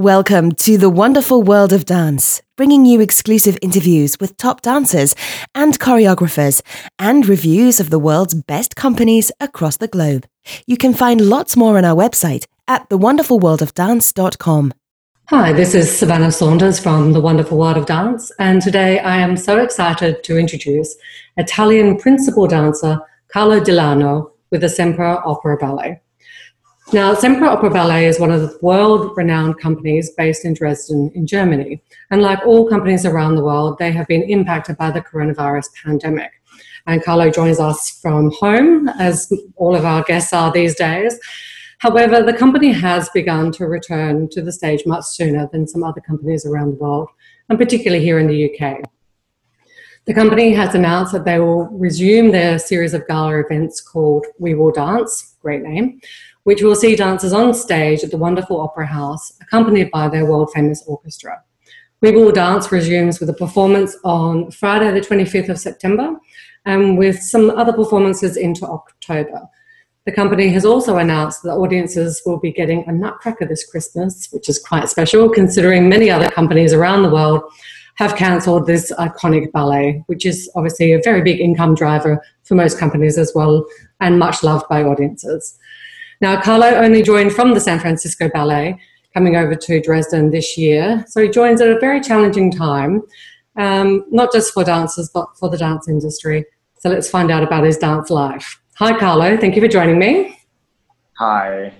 Welcome to the wonderful world of dance, bringing you exclusive interviews with top dancers and choreographers and reviews of the world's best companies across the globe. You can find lots more on our website at thewonderfulworldofdance.com. Hi, this is Savannah Saunders from The Wonderful World of Dance, and today I am so excited to introduce Italian principal dancer Carlo Di Lanno with the Semper Opera Ballet. Now, Semper Opera Ballet is one of the world renowned companies based in Dresden, in Germany. And like all companies around the world, they have been impacted by the coronavirus pandemic. And Carlo joins us from home, as all of our guests are these days. However, the company has begun to return to the stage much sooner than some other companies around the world, and particularly here in the UK. The company has announced that they will resume their series of gala events called We Will Dance, great name, which will see dancers on stage at the wonderful Opera House, accompanied by their world famous orchestra. We Will Dance resumes with a performance on Friday, the 25th of September, and with some other performances into October. The company has also announced that audiences will be getting a nutcracker this Christmas, which is quite special considering many other companies around the world have cancelled this iconic ballet, which is obviously a very big income driver for most companies as well and much loved by audiences. Now, Carlo only joined from the San Francisco Ballet, coming over to Dresden this year. So he joins at a very challenging time, um, not just for dancers, but for the dance industry. So let's find out about his dance life. Hi, Carlo. Thank you for joining me. Hi.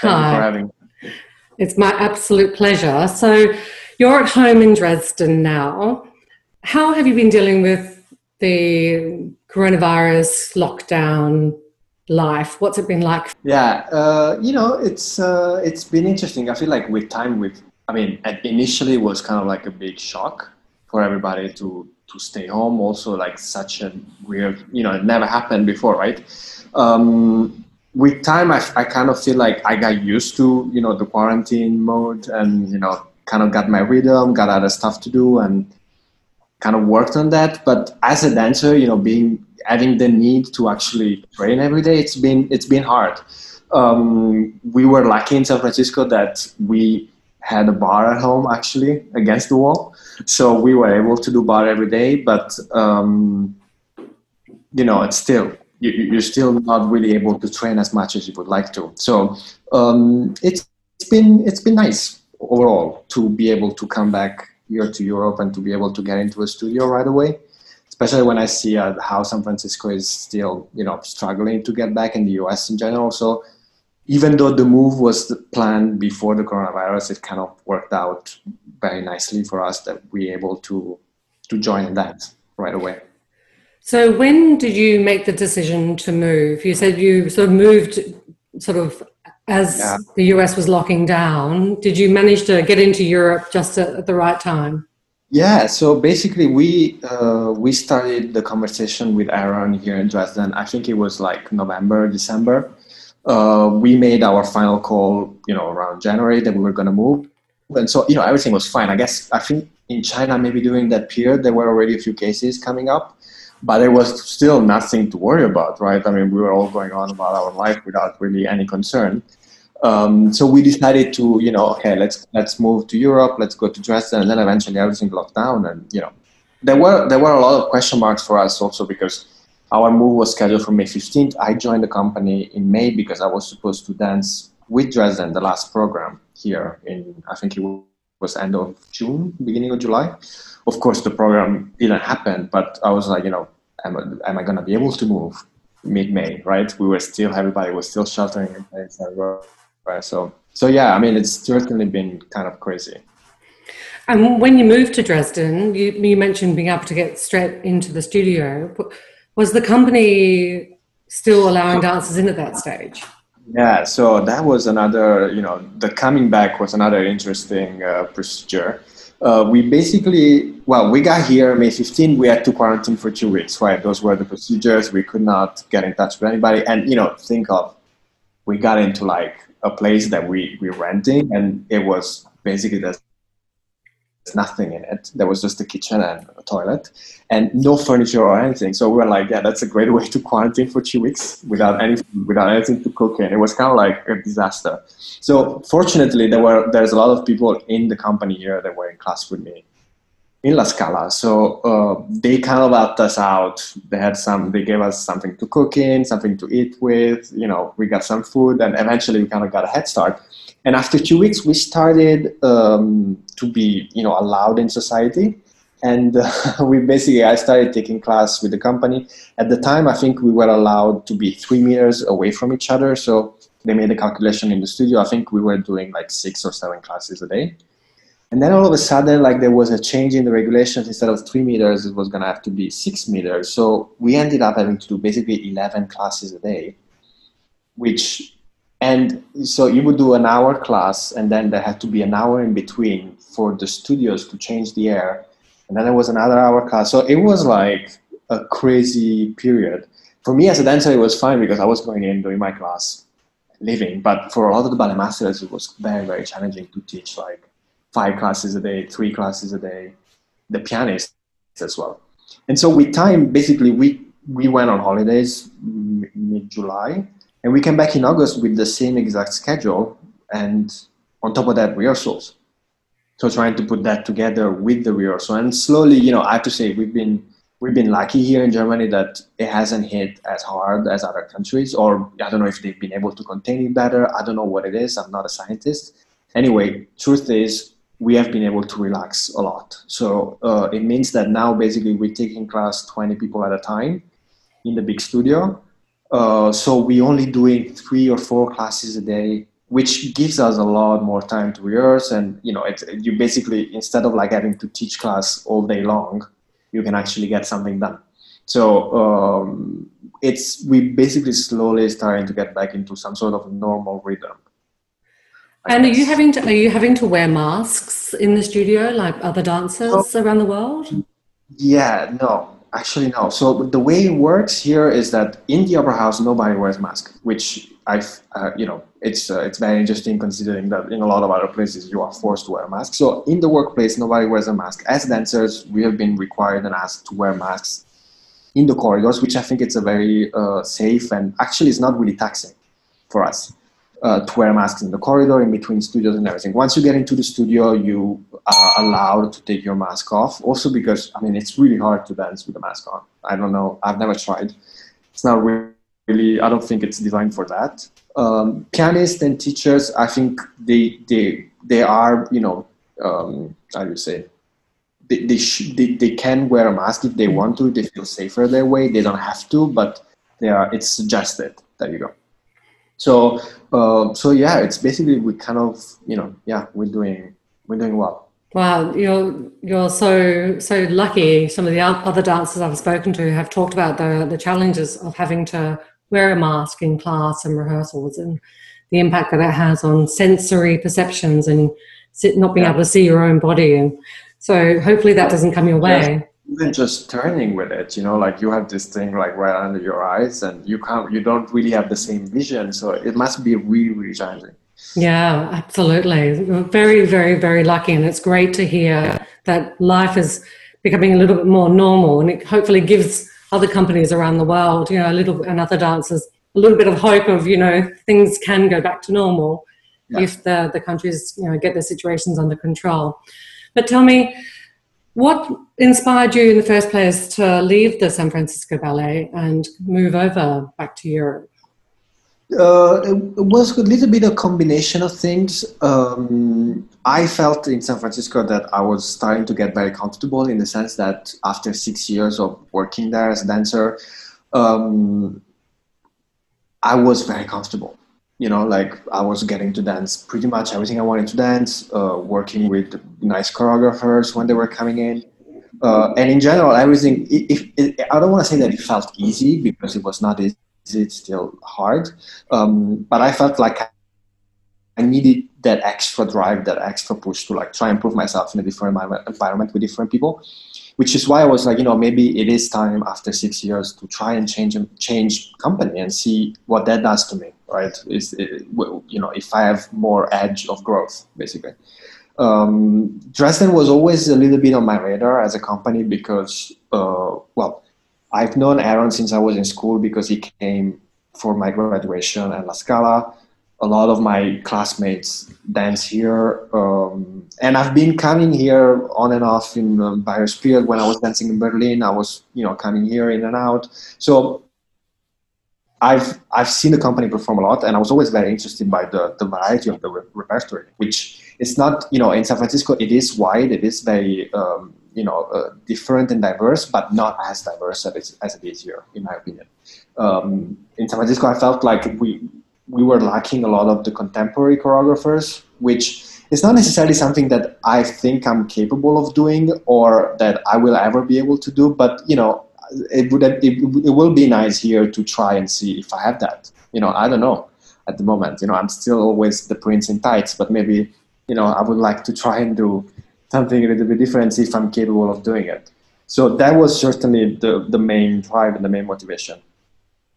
Thank Hi. for having me. It's my absolute pleasure. So you're at home in Dresden now. How have you been dealing with the coronavirus lockdown life? What's it been like? Yeah, uh, you know, it's uh, it's been interesting. I feel like with time, with I mean, initially it was kind of like a big shock for everybody to to stay home. Also, like such a weird, you know, it never happened before, right? Um, with time, I, I kind of feel like I got used to you know the quarantine mode, and you know, kind of got my rhythm, got other stuff to do, and kind of worked on that. But as a dancer, you know, being having the need to actually train every day, it's been it's been hard. Um, we were lucky in San Francisco that we had a bar at home actually against the wall, so we were able to do bar every day. But um, you know, it's still you, you're still not really able to train as much as you would like to. So um, it's it's been it's been nice overall to be able to come back here to Europe and to be able to get into a studio right away especially when I see uh, how San Francisco is still, you know, struggling to get back in the U.S. in general. So even though the move was planned before the coronavirus, it kind of worked out very nicely for us that we were able to to join that right away. So when did you make the decision to move? You said you sort of moved sort of as yeah. the US was locking down. Did you manage to get into Europe just at the right time? Yeah, so basically, we uh, we started the conversation with Aaron here in Dresden. I think it was like November, December. Uh, we made our final call, you know, around January that we were going to move, and so you know everything was fine. I guess I think in China maybe during that period there were already a few cases coming up, but there was still nothing to worry about, right? I mean, we were all going on about our life without really any concern. Um, so we decided to, you know, okay, let's let's move to Europe, let's go to Dresden, and then eventually everything locked down, and you know, there were there were a lot of question marks for us also because our move was scheduled for May 15th. I joined the company in May because I was supposed to dance with Dresden the last program here in I think it was end of June, beginning of July. Of course, the program didn't happen, but I was like, you know, am, am I to be able to move mid-May? Right? We were still everybody was still sheltering in place. So so yeah, I mean, it's certainly been kind of crazy. And when you moved to Dresden, you, you mentioned being able to get straight into the studio. Was the company still allowing dancers in at that stage? Yeah, so that was another, you know, the coming back was another interesting uh, procedure. Uh, we basically, well, we got here May 15. We had to quarantine for two weeks, right? Those were the procedures. We could not get in touch with anybody. And, you know, think of, we got into like a place that we we renting, and it was basically there's nothing in it. There was just a kitchen and a toilet, and no furniture or anything. So we were like, yeah, that's a great way to quarantine for two weeks without any without anything to cook in. It was kind of like a disaster. So fortunately, there were there's a lot of people in the company here that were in class with me in La Scala. So uh, they kind of helped us out. They had some, they gave us something to cook in, something to eat with. You know, we got some food, and eventually we kind of got a head start. And after two weeks, we started um, to be, you know, allowed in society. And uh, we basically, I started taking class with the company. At the time, I think we were allowed to be three meters away from each other. So they made a calculation in the studio. I think we were doing like six or seven classes a day. And then all of a sudden, like there was a change in the regulations. Instead of three meters, it was going to have to be six meters. So we ended up having to do basically 11 classes a day, which, and so you would do an hour class, and then there had to be an hour in between for the studios to change the air. And then there was another hour class. So it was like a crazy period. For me as a dancer, it was fine because I was going in, doing my class, living. But for a lot of the ballet masters, it was very, very challenging to teach like five classes a day, three classes a day, the pianist as well. And so with time, basically, we, we went on holidays mid July and we came back in August with the same exact schedule and on top of that, rehearsals. So trying to put that together with the rehearsal and slowly, you know, I have to say we've been we've been lucky here in Germany that it hasn't hit as hard as other countries, or I don't know if they've been able to contain it better. I don't know what it is. I'm not a scientist. Anyway, truth is, we have been able to relax a lot. So uh, it means that now basically we're taking class 20 people at a time in the big studio. Uh, so we're only doing three or four classes a day, which gives us a lot more time to rehearse. And you know, you basically instead of like having to teach class all day long, you can actually get something done. So um, it's we basically slowly starting to get back into some sort of normal rhythm. And are you having to are you having to wear masks in the studio like other dancers oh. around the world? Yeah, no, actually no. So the way it works here is that in the opera house nobody wears mask, which I, uh, you know, it's uh, it's very interesting considering that in a lot of other places you are forced to wear a mask. So in the workplace nobody wears a mask. As dancers, we have been required and asked to wear masks in the corridors, which I think it's a very uh, safe and actually it's not really taxing for us uh, to wear masks in the corridor, in between studios and everything. Once you get into the studio, you are allowed to take your mask off. Also because, I mean, it's really hard to dance with a mask on. I don't know. I've never tried. It's not really, I don't think it's designed for that. Um, pianists and teachers, I think they, they, they are, you know, um, how do you say, they, they, sh- they, they can wear a mask if they want to. They feel safer their way. They don't have to, but they are, it's suggested. There you go. So uh, so yeah, it's basically we kind of you know yeah we're doing we're doing well. Wow, you're you're so so lucky. Some of the other dancers I've spoken to have talked about the the challenges of having to wear a mask in class and rehearsals and the impact that it has on sensory perceptions and not being yeah. able to see your own body. And so hopefully that doesn't come your way even just turning with it you know like you have this thing like right under your eyes and you can't you don't really have the same vision. So it must be really really challenging. Yeah absolutely. Very very very lucky. And it's great to hear that life is becoming a little bit more normal and it hopefully gives other companies around the world you know a little and other dancers a little bit of hope of you know things can go back to normal yeah. if the the countries you know get their situations under control. But tell me what inspired you in the first place to leave the San Francisco Ballet and move over back to Europe? Uh, it was a little bit a combination of things. Um, I felt in San Francisco that I was starting to get very comfortable in the sense that after six years of working there as a dancer, um, I was very comfortable you know, like I was getting to dance pretty much everything I wanted to dance, uh, working with nice choreographers when they were coming in. Uh, and in general, everything, if, if, I don't want to say that it felt easy because it was not easy, it's still hard. Um, but I felt like I needed that extra drive, that extra push to like try and prove myself in a different environment with different people which is why I was like, you know, maybe it is time after six years to try and change change company and see what that does to me, right? Is it, you know, if I have more edge of growth, basically. Um, Dresden was always a little bit on my radar as a company because, uh, well, I've known Aaron since I was in school because he came for my graduation at La Scala. A lot of my classmates dance here, um, and I've been coming here on and off in uh, various. When I was dancing in Berlin, I was, you know, coming here in and out. So I've I've seen the company perform a lot, and I was always very interested by the, the variety of the re- repertoire, which is not you know in San Francisco it is wide, it is very um, you know uh, different and diverse, but not as diverse as, as it is here, in my opinion. Um, in San Francisco, I felt like we we were lacking a lot of the contemporary choreographers, which is not necessarily something that I think I'm capable of doing or that I will ever be able to do. But you know, it would it, it will be nice here to try and see if I have that. You know, I don't know at the moment. You know, I'm still always the prince in tights, but maybe you know I would like to try and do something a little bit different, if I'm capable of doing it. So that was certainly the the main drive and the main motivation.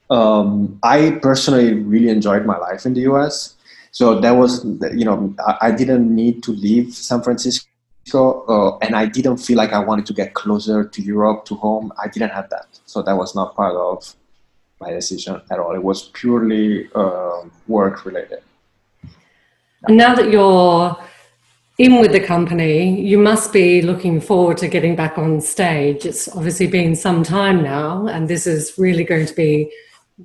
Um, I personally really enjoyed my life in the U.S. So that was, you know, I, I didn't need to leave San Francisco uh, and I didn't feel like I wanted to get closer to Europe, to home. I didn't have that, so that was not part of my decision at all. It was purely uh, work related. And now that you're in with the company, you must be looking forward to getting back on stage. It's obviously been some time now, and this is really going to be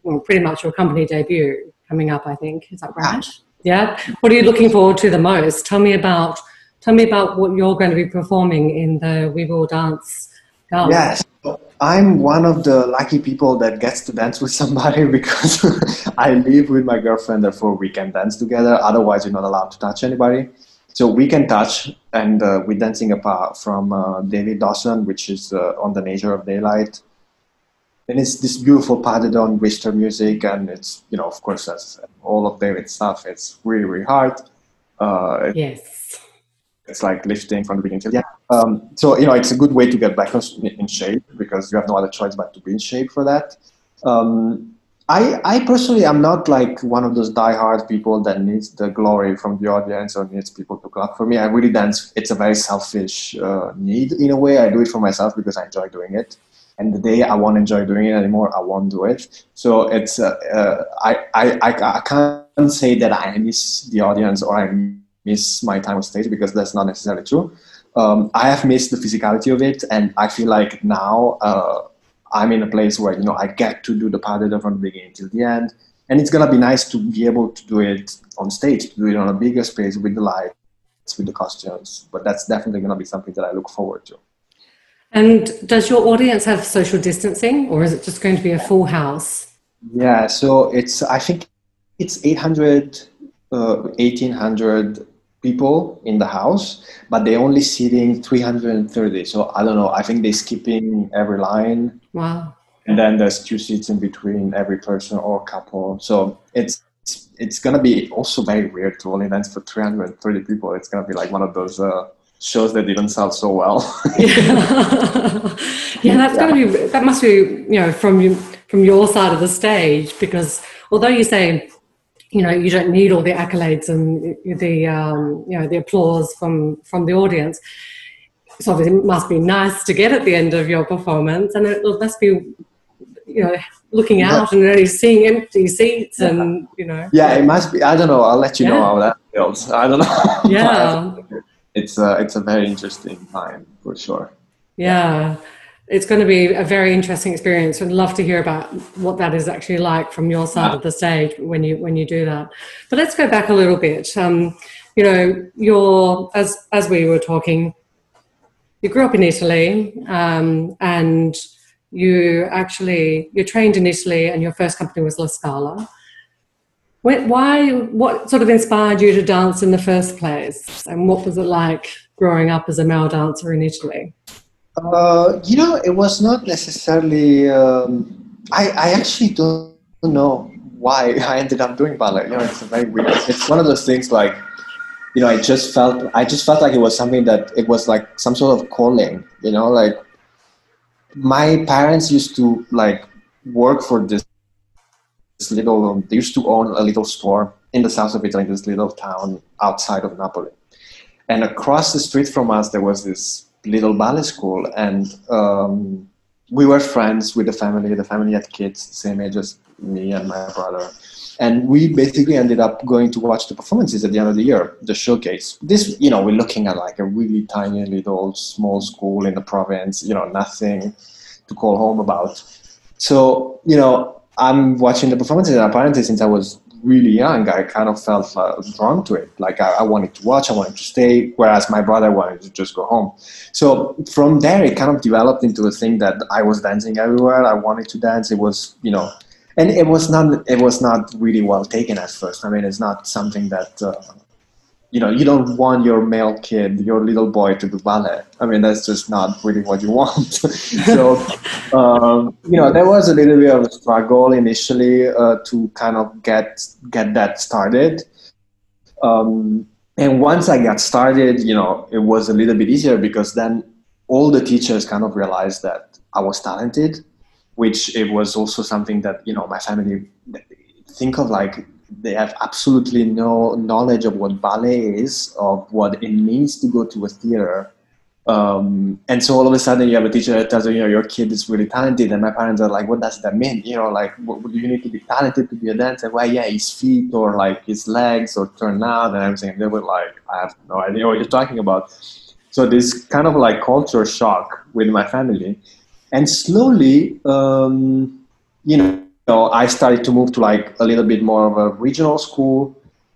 well, pretty much your company debut coming up. I think is that right? Yeah. What are you looking forward to the most? Tell me about Tell me about what you're going to be performing in the We Will Dance Gala. Yes, I'm one of the lucky people that gets to dance with somebody because I live with my girlfriend, therefore we can dance together. Otherwise, you're not allowed to touch anybody. So we can touch, and uh, we're dancing apart from uh, David Dawson, which is uh, on the Nature of Daylight. And it's this beautiful padded on Richter music, and it's, you know, of course, as all of David's stuff, it's really, really hard. Uh, yes it's like lifting from the beginning till the end. Um, so you know, it's a good way to get back in shape because you have no other choice but to be in shape for that. Um, I, I personally am not like one of those die-hard people that needs the glory from the audience or needs people to clap for me. I really dance. It's a very selfish uh, need in a way. I do it for myself because I enjoy doing it. And the day I won't enjoy doing it anymore, I won't do it. So it's uh, uh, I, I, I, I can't say that I miss the audience or I miss my time on stage because that's not necessarily true. Um, I have missed the physicality of it, and I feel like now uh, I'm in a place where you know I get to do the deux from the beginning till the end, and it's gonna be nice to be able to do it on stage, to do it on a bigger space with the lights, with the costumes. But that's definitely gonna be something that I look forward to. And does your audience have social distancing, or is it just going to be a full house? Yeah, so it's I think it's 800, uh, 1800 people in the house, but they're only seating 330. So I don't know. I think they're skipping every line. Wow. And then there's two seats in between every person or couple. So it's it's gonna be also very weird to only dance for 330 people. It's gonna be like one of those uh, shows that didn't sell so well. yeah. yeah, that's yeah. gonna be that must be you know from you from your side of the stage because although you say you know you don't need all the accolades and the um, you know the applause from from the audience. So obviously it must be nice to get at the end of your performance and it must be you know looking out and really seeing empty seats and you know. Yeah it must be. I don't know. I'll let you yeah. know how that feels. I don't know. Yeah. It's a it's a very interesting time for sure. Yeah it's going to be a very interesting experience. I'd love to hear about what that is actually like from your side of the stage when you when you do that. But let's go back a little bit. Um, you know, you're as as we were talking, you grew up in Italy, um, and you actually you trained in Italy, and your first company was La Scala. Why? What sort of inspired you to dance in the first place, and what was it like growing up as a male dancer in Italy? Uh, you know, it was not necessarily. Um, I I actually don't know why I ended up doing ballet. You know, it's very weird. It's one of those things like, you know, I just felt I just felt like it was something that it was like some sort of calling. You know, like my parents used to like work for this, this little. They used to own a little store in the south of Italy, this little town outside of Napoli And across the street from us, there was this little ballet school, and um, we were friends with the family. The family had kids, same age as me and my brother. And we basically ended up going to watch the performances at the end of the year, the showcase. This, you know, we're looking at like a really tiny little small school in the province, you know, nothing to call home about. So, you know, I'm watching the performances, and apparently, since I was really young, I kind of felt uh, drawn to it. Like I, I, wanted to watch, I wanted to stay, whereas my brother wanted to just go home. So from there, it kind of developed into a thing that I was dancing everywhere. I wanted to dance. It was, you know, and it was not it was not really well taken at first. I mean, it's not something that uh, you know, you don't want your male kid, your little boy, to do ballet. I mean, that's just not really what you want. so, um, you know, there was a little bit of a struggle initially uh, to kind of get get that started. Um, and once I got started, you know, it was a little bit easier because then all the teachers kind of realized that I was talented, which it was also something that you know my family think of like they have absolutely no knowledge of what ballet is, of what it means to go to a theater. Um, and so all of a sudden you have a teacher that tells you, you know, your kid is really talented. And my parents are like, what does that mean? You know, like, what, do you need to be talented to be a dancer? Well, yeah, his feet or like his legs or turn out and everything. And they were like, I have no idea what you're talking about. So this kind of like culture shock with my family. And slowly, um, you know, know, I started to move to like a little bit more of a regional school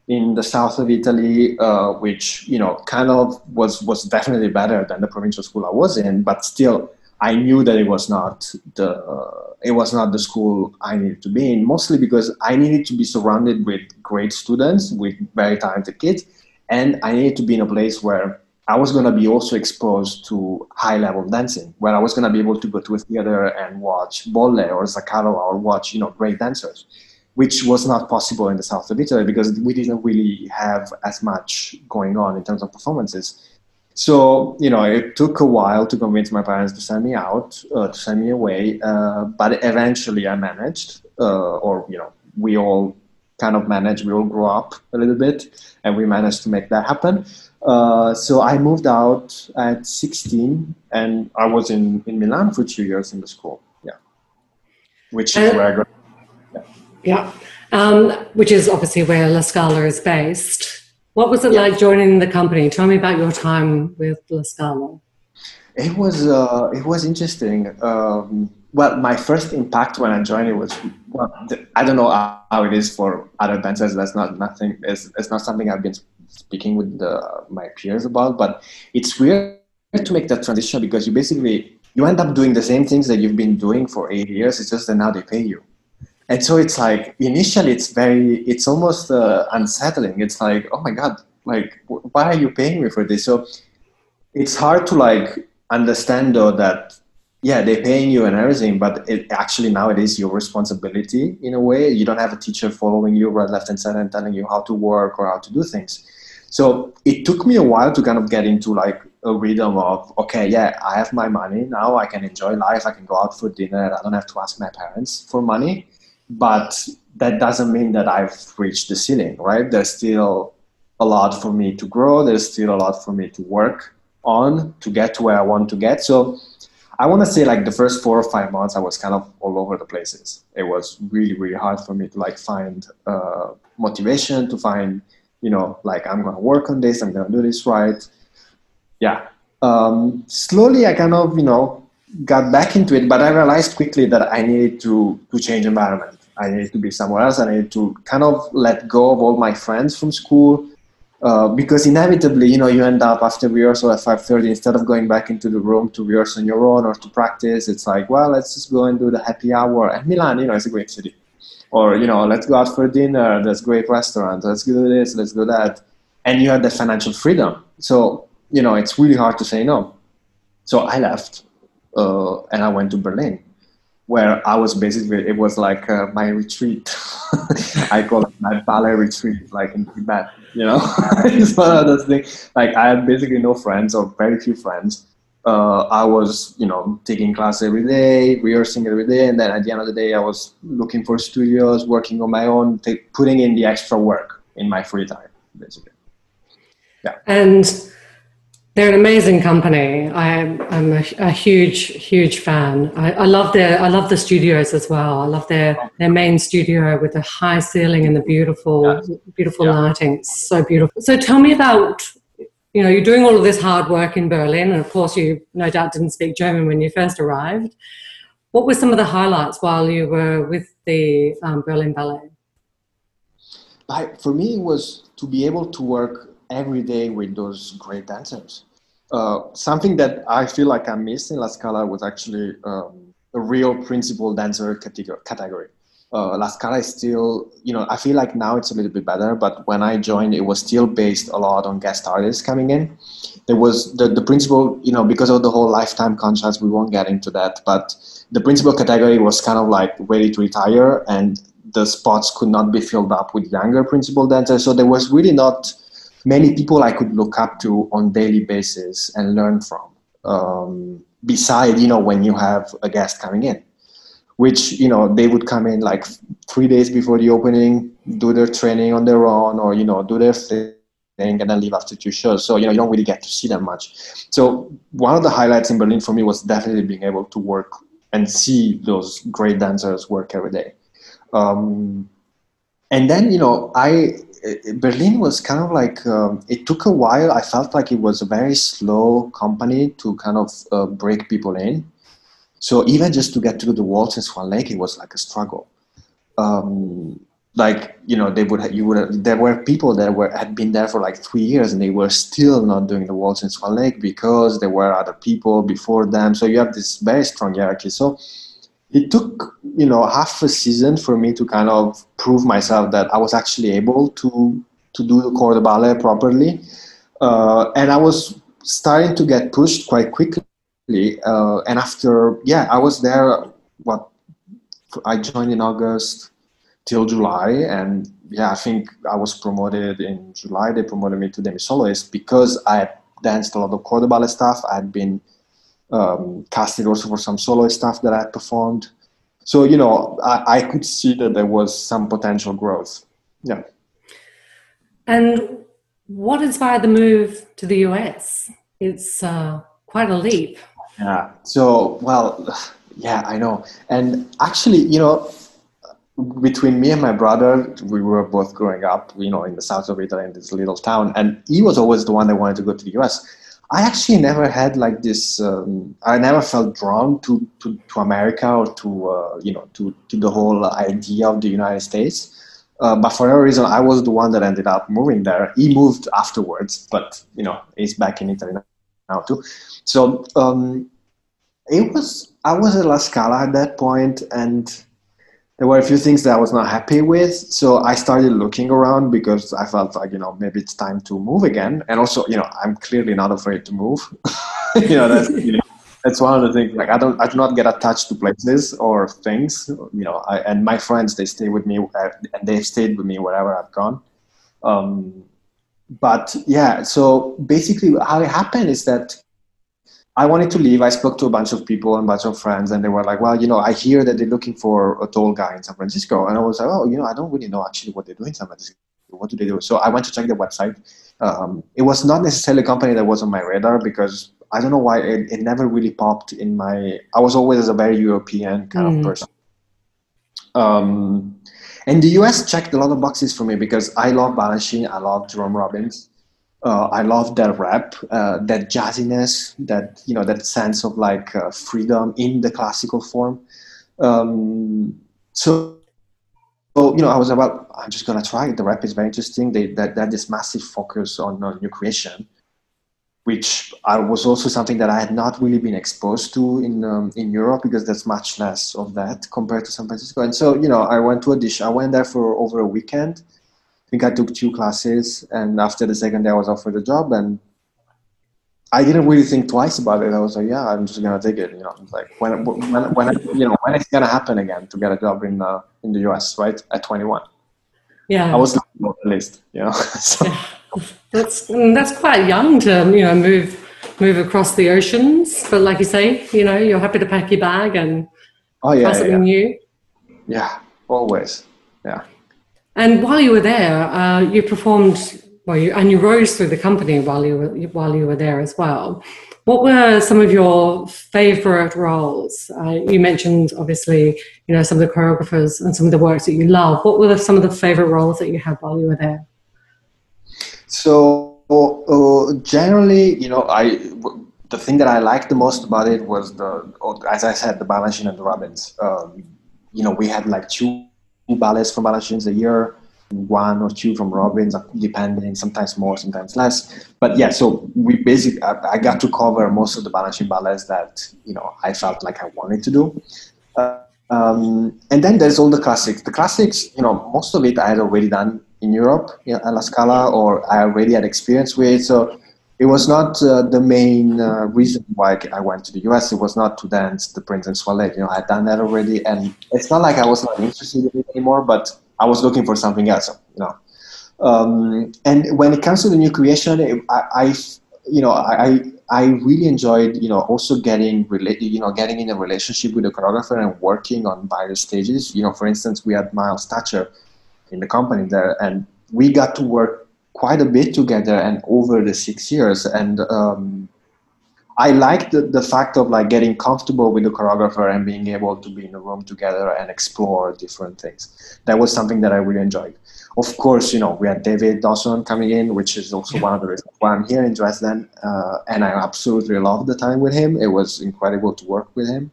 in the south of Italy, uh, which you know kind of was was definitely better than the provincial school I was in, but still I knew that it was not the uh, it was not the school I needed to be in. Mostly because I needed to be surrounded with great students, with very talented kids, and I needed to be in a place where I was going to be also exposed to high level dancing, where I was going to be able to go to a theater and watch Bolle or Zakharova or watch, you know, great dancers, which was not possible in the south of Italy because we didn't really have as much going on in terms of performances. So, you know, it took a while to convince my parents to send me out, uh, to send me away, uh, but eventually I managed, uh, or, you know, we all kind of managed, we all grew up a little bit, and we managed to make that happen. Uh, so I moved out at 16, and I was in, in Milan for two years in the school. Yeah, which is where I got. Yeah, yeah. Um, which is obviously where La Scala is based. What was it yeah. like joining the company? Tell me about your time with La Scala. It was uh, it was interesting. Um, well, my first impact when I joined it was well, I don't know how it is for other dancers. That's not nothing. It's, it's not something I've been speaking with the, my peers about, but it's weird to make that transition because you basically you end up doing the same things that you've been doing for eight years. It's just that now they pay you, and so it's like initially it's very it's almost uh, unsettling. It's like oh my god, like why are you paying me for this? So it's hard to like understand though that yeah they're paying you and everything but it actually now it is your responsibility in a way you don't have a teacher following you right left and center and telling you how to work or how to do things so it took me a while to kind of get into like a rhythm of okay, yeah, I have my money now. I can enjoy life. I can go out for dinner. I don't have to ask my parents for money. But that doesn't mean that I've reached the ceiling, right? There's still a lot for me to grow. There's still a lot for me to work on to get to where I want to get. So I want to say like the first four or five months, I was kind of all over the places. It was really, really hard for me to like find uh, motivation, to find you know, like I'm going to work on this, I'm going to do this right. Yeah. Um, slowly, I kind of, you know, got back into it, but I realized quickly that I needed to to change environment. I needed to be somewhere else. I needed to kind of let go of all my friends from school. Uh, because inevitably, you know, you end up after rehearsal at 5.30, instead of going back into the room to rehearse on your own or to practice, it's like, well, let's just go and do the happy hour. And Milan, you know, it's a great city. Or you know let's go out for dinner there's great restaurants let's do this let's do that. And you have the financial freedom. So you know it's really hard to say no. So i left uh, and i went to berlin where i was basically it was like uh, my retreat i call it my ballet retreat like in tibet you know it's one of those things like i had basically no friends or very few friends uh, I was, you know, taking class every day, rehearsing every day, and then at the end of the day, I was looking for studios, working on my own, putting in the extra work in my free time, basically. Yeah. And They're an amazing company. I'm, I'm a, a huge, huge fan. I, I, love their I love the studios as well. I love their, their main studio with the high ceiling and the beautiful yeah. beautiful yeah. lighting. It's so beautiful. So tell me about you know you're doing all of this hard work in Berlin, and of course you no doubt didn't speak German when you first arrived. What were some of the highlights while you were with the um, Berlin Ballet? I, for me, it was to be able to work every day with those great dancers. Uh, something that I feel like I missed in La Scala was actually um, a real principal dancer category. Uh, La Scala is still, you know, I feel like now it's a little bit better, but when I joined, it was still based a lot on guest artists coming in. There was the, the principal, you know, because of the whole lifetime contracts, we won't get into that, but the principal category was kind of like ready to retire and the spots could not be filled up with younger principal dancers. So there was really not many people I could look up to on daily basis and learn from. Um, beside, you know, when you have a guest coming in, which you know they would come in like three days before the opening, do their training on their own, or you know, do their thing and then leave after two shows. So you know, you don't really get to see them much. So one of the highlights in Berlin for me was definitely being able to work and see those great dancers work every day. Um, and then you know, I Berlin was kind of like um, it took a while. I felt like it was a very slow company to kind of uh, break people in. So even just to get to the waltz in Swan Lake, it was like a struggle. Um, like you know, they would you would there were people that were had been there for like three years and they were still not doing the waltz in Swan Lake because there were other people before them. So you have this very strong hierarchy. So it took you know half a season for me to kind of prove myself that I was actually able to to do the corps de ballet properly, uh, and I was starting to get pushed quite quickly. Uh, and after yeah, I was there. What I joined in August till July, and yeah, I think I was promoted in July. They promoted me to demi soloist because I danced a lot of corps de ballet stuff. I had been um, casted also for some solo stuff that I performed. So, you know, I, I could see that there was some potential growth. Yeah. And what inspired the move to the US? It's uh, quite a leap. Yeah. So, well, yeah, I know. And actually, you know, between me and my brother, we were both growing up, you know, in the south of Italy in this little town, and he was always the one that wanted to go to the US. I actually never had like this. Um, I never felt drawn to, to, to America or to uh, you know to, to the whole idea of the United States. Uh, but for whatever reason, I was the one that ended up moving there. He moved afterwards, but you know he's back in Italy now too. So um, it was. I was at La Scala at that point, and there were a few things that I was not happy with. So I started looking around because I felt like, you know, maybe it's time to move again. And also, you know, I'm clearly not afraid to move. you know, that's, you know, that's one of the things. Like I don't, I do not get attached to places or things. You know, I, and my friends they stay with me, uh, and they've stayed with me wherever I've gone. Um, but yeah, so basically, how it happened is that I wanted to leave. I spoke to a bunch of people and a bunch of friends, and they were like, "Well, you know, I hear that they're looking for a tall guy in San Francisco," and I was like, "Oh, you know, I don't really know actually what they do in San Francisco. What do they do?" So I went to check the website. Um, it was not necessarily a company that was on my radar because I don't know why it, it never really popped in my. I was always a very European kind mm. of person. Um, and the US checked a lot of boxes for me because I love Balanchine, I love Jerome Robbins uh, I love that rap, uh, that jazziness, that you know, that sense of like uh, freedom in the classical form. Um, so, so, you know, I was about, I'm just gonna try it. The rap is very interesting. They that that this massive focus on, new creation, which I was also something that I had not really been exposed to in um, in Europe because there's much less of that compared to San Francisco. And so, you know, I went to audition. I went there for over a weekend think I took two classes, and after the second day, I was offered a job, and I didn't really think twice about it. I was like, yeah, I'm just gonna take it. You know, like when when when you know when it's gonna happen again to get a job in the in the US, right? At 21. Yeah, I was not the least, you know. so. yeah. That's that's quite young to you know move move across the oceans, but like you say, you know, you're happy to pack your bag and oh yeah, something yeah. new. Yeah, always. Yeah. And while you were there, uh, you performed well, you, and you rose through the company while you were while you were there as well. What were some of your favorite roles? Uh, you mentioned obviously, you know, some of the choreographers and some of the works that you love. What were the, some of the favorite roles that you had while you were there? So uh, generally, you know, I the thing that I liked the most about it was the, as I said, the Balanchine and the Robbins. Um, you know, we had like two ballets from Balanchines a year one or two from Robbins, depending, sometimes more, sometimes less. But yeah, so we basically, I, I got to cover most of the Balanchine ballets that, you know, I felt like I wanted to do. Uh, um, and then there's all the classics. The classics, you know, most of it I had already done in Europe you know, La Scala or I already had experience with. So it was not uh, the main uh, reason why I went to the US. It was not to dance the Prince and Soleil. You know, I had done that already. And it's not like I was not interested in it anymore, but I was looking for something else, you know. Um, and when it comes to the new creation, I, I you know, I, I really enjoyed, you know, also getting, related, you know, getting in a relationship with a choreographer and working on various stages. You know, for instance, we had Myles Thatcher in the company there, and we got to work quite a bit together and over the six years. And um, I liked the, the fact of like getting comfortable with the choreographer and being able to be in a room together and explore different things. That was something that I really enjoyed. Of course, you know, we had David Dawson coming in, which is also one of the reasons why I'm here in Dresden. Uh, and I absolutely loved the time with him. It was incredible to work with him.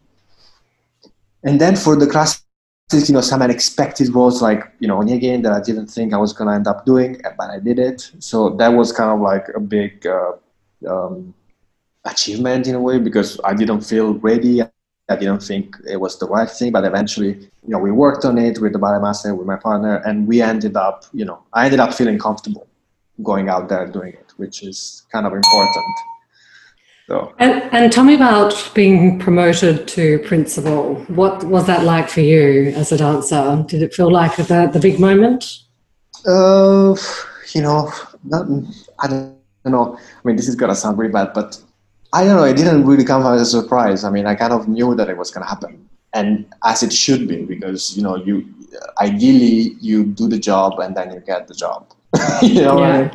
And then for the class, you know, some unexpected roles like, you know, Onegin that I didn't think I was going to end up doing, but I did it. So that was kind of like a big, uh, um, achievement in a way because I didn't feel ready. I didn't think it was the right thing, but eventually, you know, we worked on it with the ballet master, with my partner, and we ended up, you know, I ended up feeling comfortable going out there doing it, which is kind of important. So. And, and tell me about being promoted to principal. What was that like for you as a dancer? Did it feel like the, the big moment? Uh, you know, not, I don't know. I mean, this is gonna sound really bad, but I don't know. It didn't really come as a surprise. I mean, I kind of knew that it was going to happen, and as it should be, because you know, you ideally you do the job and then you get the job. you know, yeah.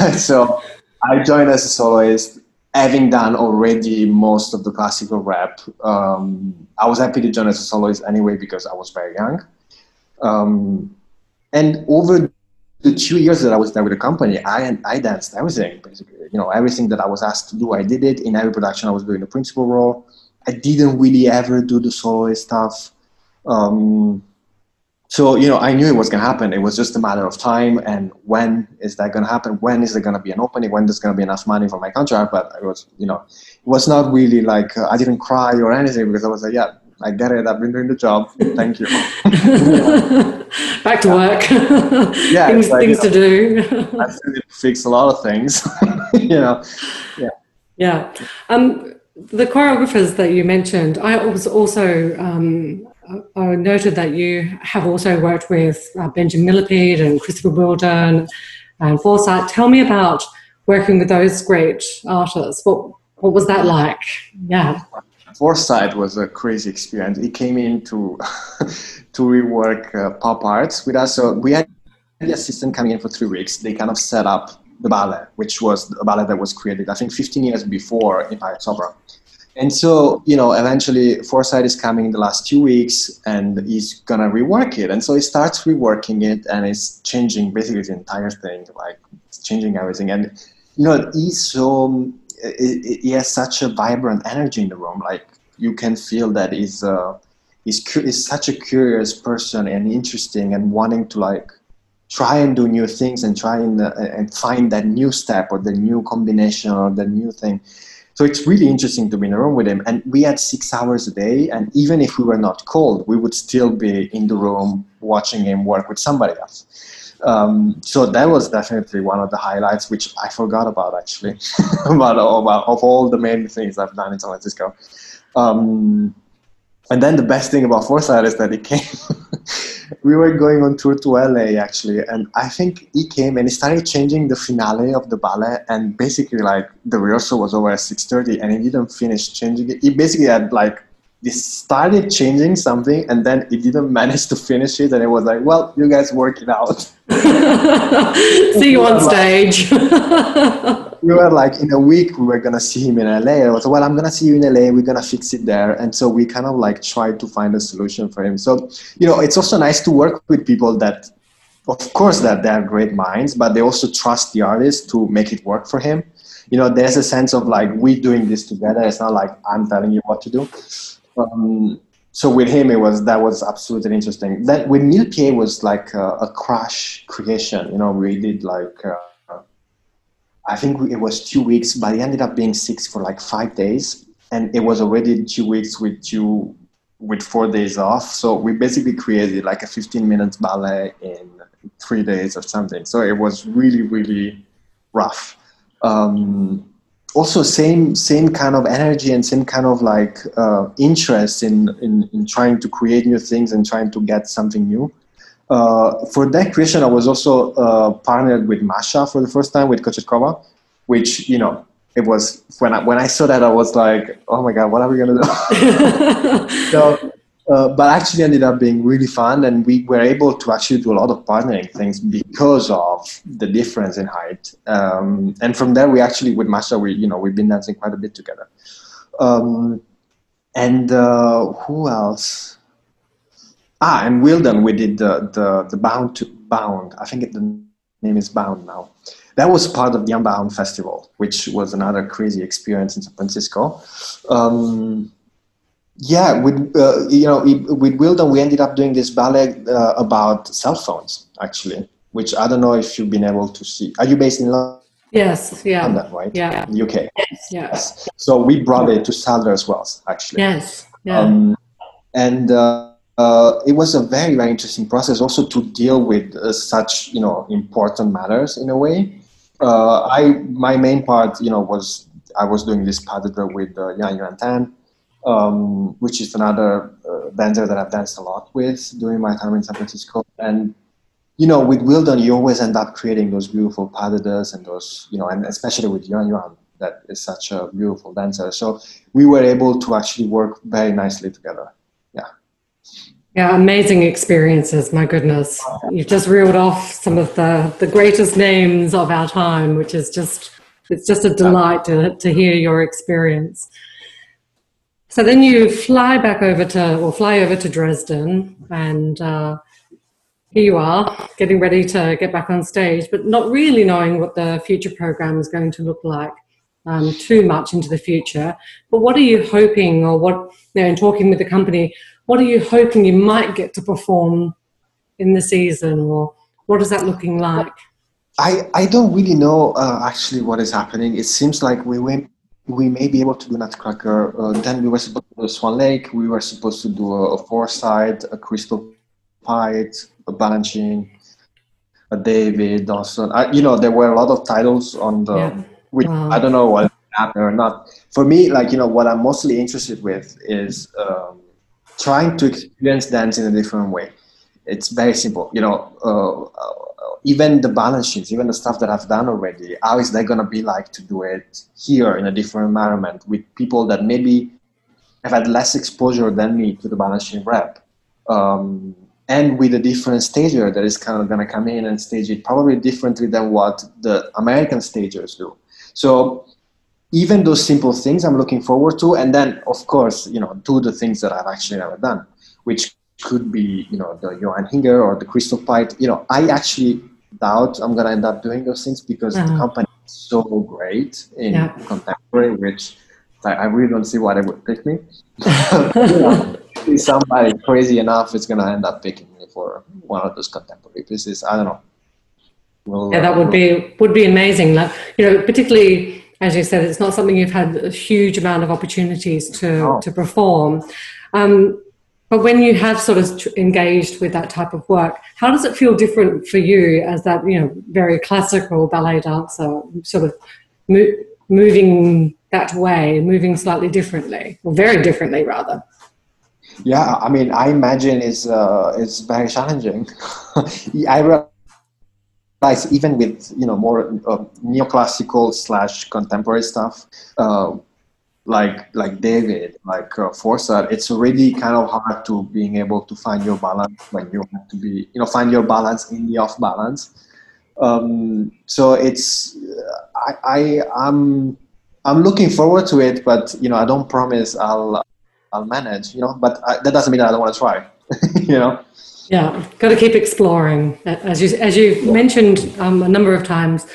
I mean? so I joined as a soloist, having done already most of the classical rep. Um, I was happy to join as a soloist anyway because I was very young, um, and over the two years that I was there with the company, I I danced everything basically. You know, everything that I was asked to do, I did it. In every production, I was doing the principal role. I didn't really ever do the solo stuff. Um, so you know, I knew it was going to happen. It was just a matter of time and when is that going to happen? When is there going to be an opening? When there's going to be enough money for my contract? But it was, you know, it was not really like uh, I didn't cry or anything because I was like, yeah, I get it. I've been doing the job. Thank you. Back to work. yeah, things, like, things you know, to do. I still fix a lot of things. you know, yeah. Yeah. Um, the choreographers that you mentioned, I was also um, I noted that you have also worked with uh, Benjamin Millepied and Christopher Wheeldon and Forsythe. Tell me about working with those great artists. What what was that like? Yeah. Forsythe was a crazy experience. He came in to to rework uh, Pas/Parts with us. So we had the assistant coming in for three weeks. They kind of set up the ballet, which was a ballet that was created, I think, 15 years before in Empire Opera. And so, you know, eventually Forsythe is coming in the last two weeks and he's gonna rework it. And so he starts reworking it and it's changing basically the entire thing, like it's changing everything. And, you know, he's so he has such a vibrant energy in the room. Like you can feel that he's uh, he's, he's such a curious person and interesting and wanting to like try and do new things and try and, uh, and find that new step or the new combination or the new thing. So it's really interesting to be in a room with him. And we had six hours a day, and even if we were not called, we would still be in the room watching him work with somebody else. Um, so that was definitely one of the highlights, which I forgot about actually, about, about of all the main things I've done in San Francisco. Um, and then the best thing about Forsythe is that he came. we were going on tour to LA actually, and I think he came and he started changing the finale of the ballet, and basically like the rehearsal was over at six thirty, and he didn't finish changing it. He basically had like he started changing something and then he didn't manage to finish it and it was like well you guys work it out see you on stage we were like in a week we were gonna see him in la i was like, well i'm gonna see you in la we're gonna fix it there. And so we kind of like tried to find a solution for him. So you know it's also nice to work with people that of course that they're great minds but they also trust the artist to make it work for him. You know there's a sense of like we doing this together. It's not like i'm telling you what to do. Um, so with him, it was that was absolutely interesting. that with Mille was like a, a, crash creation. You know, we did like uh, I think it was two weeks, but it ended up being six for like five days, and it was already two weeks with two with four days off. So we basically created like a 15 minutes ballet in three days or something. So it was really really rough. Um, also same same kind of energy and same kind of like uh, interest in, in, in trying to create new things and trying to get something new. Uh, for that creation, I was also uh, partnered with Masha for the first time with Kochetkova, which you know it was when I when I saw that I was like, oh my god, what are we gonna do? so uh, but actually ended up being really fun and we were able to actually do a lot of partnering things because of the difference in height. Um, and from there we actually with masha we you know we've been dancing quite a bit together. Um, and uh, who else ah and Wheeldon we did the the, the bound to bound i think it, the name is bound now that was part of the unbound festival which was another crazy experience in san francisco um, yeah, with uh, you know with Wheeldon, we ended up doing this ballet uh, about cell phones actually, which I don't know if you've been able to see. Are you based in London? Yes, yeah, London, right? Yeah, UK. Yes, yes. So we brought it to Sadler as well, actually. Yes, yeah. Um, and uh, uh, it was a very very interesting process also to deal with uh, such you know important matters in a way. Uh, I my main part you know was I was doing this pas de with uh, Yan Yuan Tan um, which is another uh, dancer that I've danced a lot with during my time in San Francisco. And you know, with Wheeldon, you always end up creating those beautiful pas de and those, you know, and especially with Yuan Yuan, that is such a beautiful dancer. So we were able to actually work very nicely together. Yeah. Amazing experiences. My goodness, you've just reeled off some of the the greatest names of our time, which is just it's just a delight to to hear your experience. So then you fly back over to, or fly over to Dresden, and uh, here you are, getting ready to get back on stage, but not really knowing what the future program is going to look like um, too much into the future. But what are you hoping, or what, you know, in talking with the company, what are you hoping you might get to perform in the season, or what is that looking like? I, I don't really know uh, actually what is happening. It seems like we went we may be able to do Nutcracker. Uh, then we were supposed to do Swan Lake. We were supposed to do a, a Forsythe, a Crystal Pite, a Balanchine, a David Dawson. I, you know, there were a lot of titles on the. Yeah. Which wow. I don't know what happened or not. For me, like you know, what I'm mostly interested with is um, trying to experience dance in a different way. It's very simple. You know, uh, even the Balanchines, even the stuff that I've done already, how is that going to be like to do it here in a different environment with people that maybe have had less exposure than me to the Balanchine rep? Um, and with a different stager that is kind of going to come in and stage it probably differently than what the American stagers do. So even those simple things I'm looking forward to, and then of course, you know, do the things that I've actually never done, which could be, you know, the Johan Inger or the Crystal Pite. You know, I actually doubt I'm gonna end up doing those things because uh-huh. the company is so great in yeah. contemporary, which I really don't see why they would pick me. somebody crazy enough is gonna end up picking me for one of those contemporary pieces. I don't know. We'll, yeah, that would be would be amazing. Like you know, particularly as you said, it's not something you've had a huge amount of opportunities to to perform. Um, but when you have sort of engaged with that type of work, how does it feel different for you as that, you know, very classical ballet dancer, sort of mo- moving that way, moving slightly differently, or very differently rather? Yeah, I mean, I imagine it's uh, it's very challenging. I realize even with you know more uh, neoclassical slash contemporary stuff, uh, like like David, like uh, Forza, it's already kind of hard to being able to find your balance when you have to be, you know, find your balance in the off balance. Um, so it's I, I I'm I'm looking forward to it, but you know I don't promise I'll I'll manage, you know. But I, that doesn't mean I don't want to try, you know. Yeah, got to keep exploring. As you as you yeah. mentioned um, a number of times,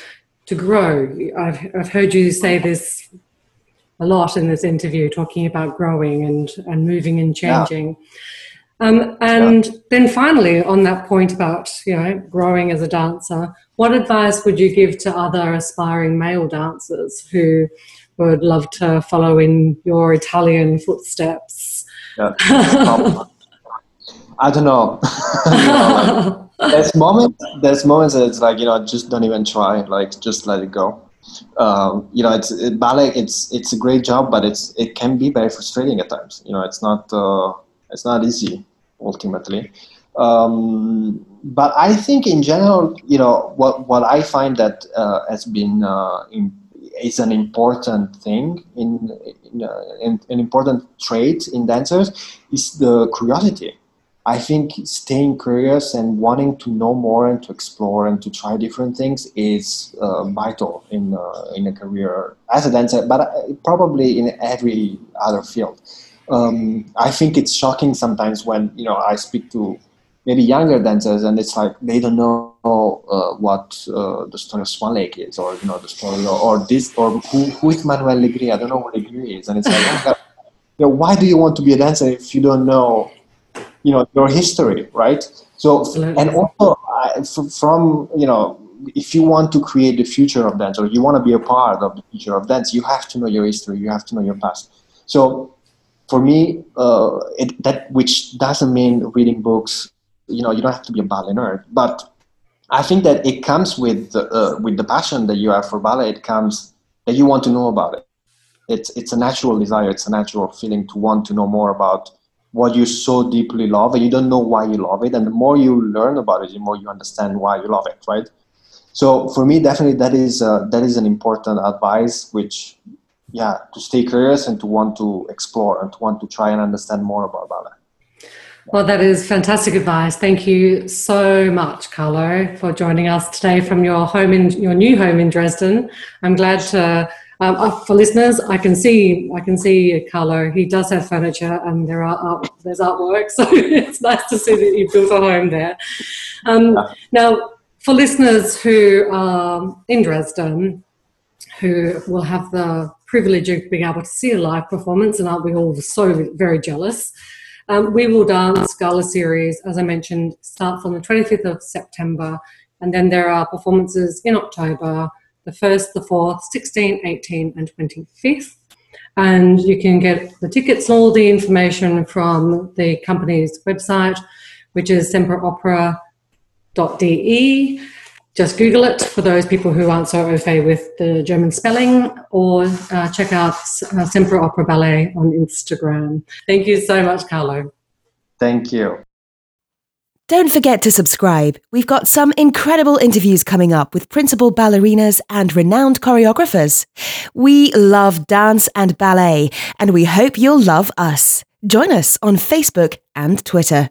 to grow. I've I've heard you say this a lot in this interview, talking about growing and and moving and changing. Yeah. Um, and yeah. then finally, on that point about you know growing as a dancer, what advice would you give to other aspiring male dancers who would love to follow in your Italian footsteps? Yeah. I don't know. there's moments. There's moments that it's like you know, just don't even try. Like just let it go. Um, you know, it's it, ballet. It's it's a great job, but it's it can be very frustrating at times. You know, it's not uh, it's not easy ultimately. Um, but I think in general, you know, what what I find that uh, has been uh, in, is an important thing in, in, uh, in, an important trait in dancers is the curiosity I think staying curious and wanting to know more and to explore and to try different things is uh, vital in uh, in a career as a dancer, but uh, probably in every other field. Um, I think it's shocking sometimes when you know I speak to maybe younger dancers and it's like they don't know uh, what uh, the story of Swan Lake is, or you know the story or, or this or who who is Manuel Legris. I don't know what Legris is, and it's like, oh you know, why do you want to be a dancer if you don't know? You know your history right? So and also from you know if you want to create the future of dance or you want to be a part of the future of dance you have to know your history you have to know your past. So for me uh, it, that which doesn't mean reading books you know you don't have to be a ballet nerd but i think that it comes with uh, with the passion that you have for ballet it comes that you want to know about it. It's it's a natural desire it's a natural feeling to want to know more about what you so deeply love and you don't know why you love it and the more you learn about it the more you understand why you love it right so for me definitely that is uh, that is an important advice which yeah to stay curious and to want to explore and to want to try and understand more about ballet well, that is fantastic advice. Thank you so much, Carlo, for joining us today from your home in your new home in Dresden. I'm glad to um, uh, for listeners, I can see I can see Carlo. He does have furniture, and there are art, there's artwork, so it's nice to see that you built a home there. Um, now, for listeners who are in Dresden, who will have the privilege of being able to see a live performance, and aren't we all so very jealous? Um, we will dance gala series, as I mentioned, starts on the 25th of September, and then there are performances in October the 1st, the 4th, 16th, 18th, and 25th. And you can get the tickets and all the information from the company's website, which is semperopera.de. Just Google it for those people who aren't so au fait with the German spelling, or uh, check out uh, Semper Opera Ballet on Instagram. Thank you so much, Carlo. Thank you. Don't forget to subscribe. We've got some incredible interviews coming up with principal ballerinas and renowned choreographers. We love dance and ballet, and we hope you'll love us. Join us on Facebook and Twitter.